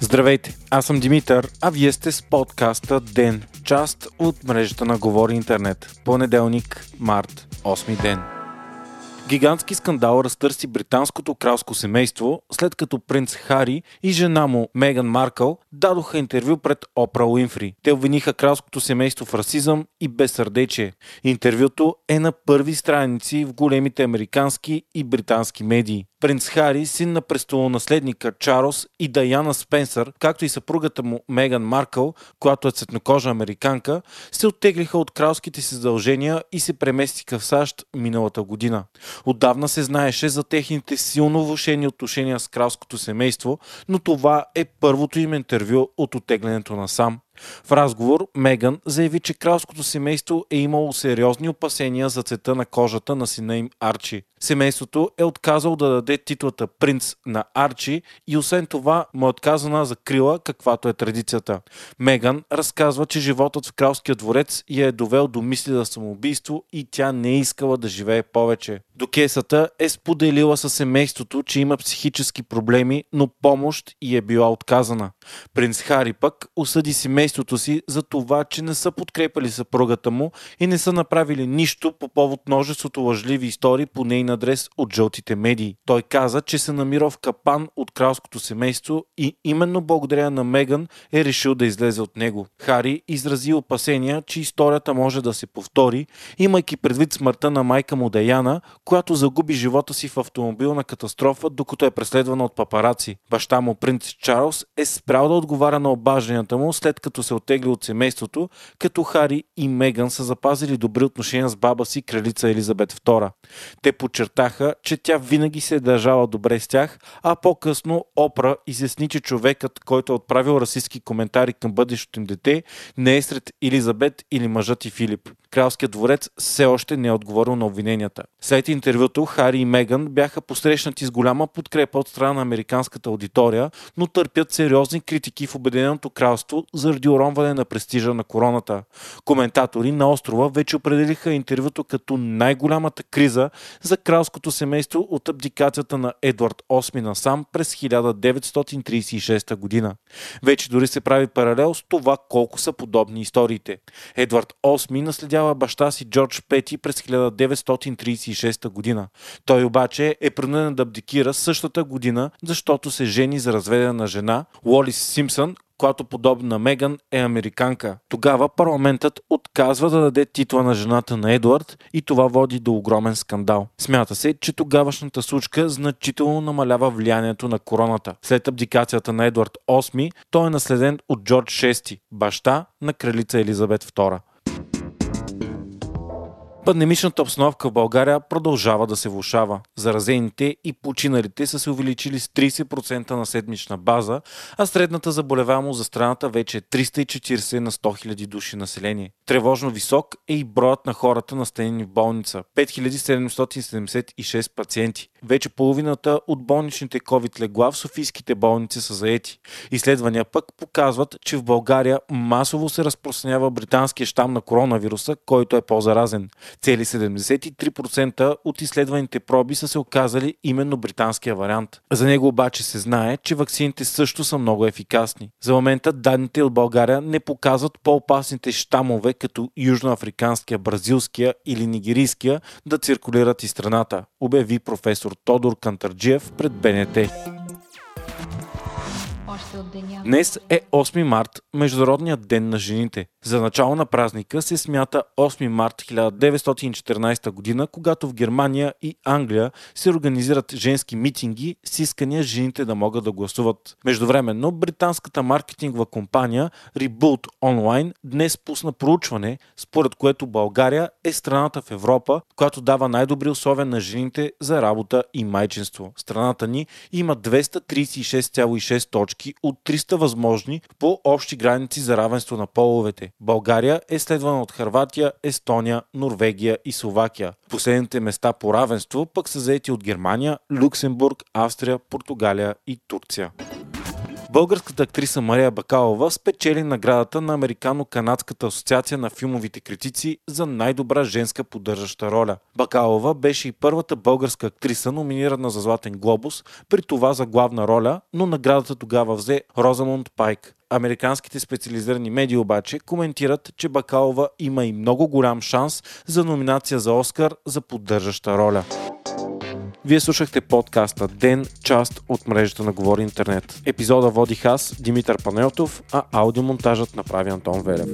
Здравейте, аз съм Димитър, а вие сте с подкаста ДЕН, част от мрежата на Говори Интернет. Понеделник, март, 8 ден. Гигантски скандал разтърси британското кралско семейство, след като принц Хари и жена му Меган Маркъл дадоха интервю пред Опра Уинфри. Те обвиниха кралското семейство в расизъм и безсърдечие. Интервюто е на първи страници в големите американски и британски медии. Принц Хари, син на престолонаследника Чарлз и Даяна Спенсър, както и съпругата му Меган Маркъл, която е цветнокожа американка, се оттеглиха от кралските си задължения и се преместиха в САЩ миналата година. Отдавна се знаеше за техните силно влушени отношения с кралското семейство, но това е първото им интервю от оттеглянето на сам. В разговор Меган заяви, че кралското семейство е имало сериозни опасения за цвета на кожата на сина им Арчи. Семейството е отказало да даде титлата принц на Арчи и освен това му е отказана за крила, каквато е традицията. Меган разказва, че животът в кралския дворец я е довел до мисли за самоубийство и тя не е искала да живее повече. Докесата е споделила със семейството, че има психически проблеми, но помощ и е била отказана. Принц Хари пък осъди семейството си за това, че не са подкрепали съпругата му и не са направили нищо по повод множеството лъжливи истории по нейн адрес от жълтите медии. Той каза, че се намира в капан от кралското семейство и именно благодаря на Меган е решил да излезе от него. Хари изрази опасения, че историята може да се повтори, имайки предвид смъртта на майка му Даяна, която загуби живота си в автомобилна катастрофа, докато е преследвана от папараци. Баща му, принц Чарлз, е спрял да отговаря на обажданията му, след като се отегли от семейството, като Хари и Меган са запазили добри отношения с баба си, кралица Елизабет II. Те подчертаха, че тя винаги се е държала добре с тях, а по-късно Опра изясни, че човекът, който е отправил расистски коментари към бъдещото им дете, не е сред Елизабет или мъжът и Филип. Кралският дворец все още не е отговорил на обвиненията. След интервюто Хари и Меган бяха посрещнати с голяма подкрепа от страна на американската аудитория, но търпят сериозни критики в Обединеното кралство заради уронване на престижа на короната. Коментатори на острова вече определиха интервюто като най-голямата криза за кралското семейство от абдикацията на Едвард VIII насам през 1936 година. Вече дори се прави паралел с това колко са подобни историите. Едвард VIII наследява баща си Джордж Пети през 1936 година. Той обаче е принуден да абдикира същата година, защото се жени за разведена на жена Уолис Симпсън, която подобно на Меган е американка. Тогава парламентът отказва да даде титла на жената на Едуард и това води до огромен скандал. Смята се, че тогавашната сучка значително намалява влиянието на короната. След абдикацията на Едуард VIII, той е наследен от Джордж VI, баща на кралица Елизабет II. Пандемичната обстановка в България продължава да се влушава. Заразените и починалите са се увеличили с 30% на седмична база, а средната заболеваемост за страната вече е 340 на 100 000 души население. Тревожно висок е и броят на хората настанени в болница – 5776 пациенти. Вече половината от болничните COVID легла в софийските болници са заети. Изследвания пък показват, че в България масово се разпространява британския щам на коронавируса, който е по-заразен. Цели 73% от изследваните проби са се оказали именно британския вариант. За него обаче се знае, че ваксините също са много ефикасни. За момента данните от България не показват по-опасните щамове, като южноафриканския, бразилския или нигерийския, да циркулират и страната, обяви професор Тодор Кантарджиев пред БНТ. Днес е 8 март, Международният ден на жените. За начало на празника се смята 8 март 1914 година, когато в Германия и Англия се организират женски митинги с искания жените да могат да гласуват. Междувременно, британската маркетингова компания Reboot Online днес пусна проучване, според което България е страната в Европа, която дава най-добри условия на жените за работа и майчинство. Страната ни има 236,6 точки от 300 възможни по общи граници за равенство на половете. България е следвана от Харватия, Естония, Норвегия и Словакия. Последните места по равенство пък са заети от Германия, Люксембург, Австрия, Португалия и Турция. Българската актриса Мария Бакалова спечели наградата на Американо-канадската асоциация на филмовите критици за най-добра женска поддържаща роля. Бакалова беше и първата българска актриса, номинирана за Златен глобус, при това за главна роля, но наградата тогава взе Розамунд Пайк. Американските специализирани медии обаче коментират, че Бакалова има и много голям шанс за номинация за Оскар за поддържаща роля. Вие слушахте подкаста Ден, част от мрежата на Говори Интернет. Епизода водих аз, Димитър Панелтов, а аудиомонтажът направи Антон Велев.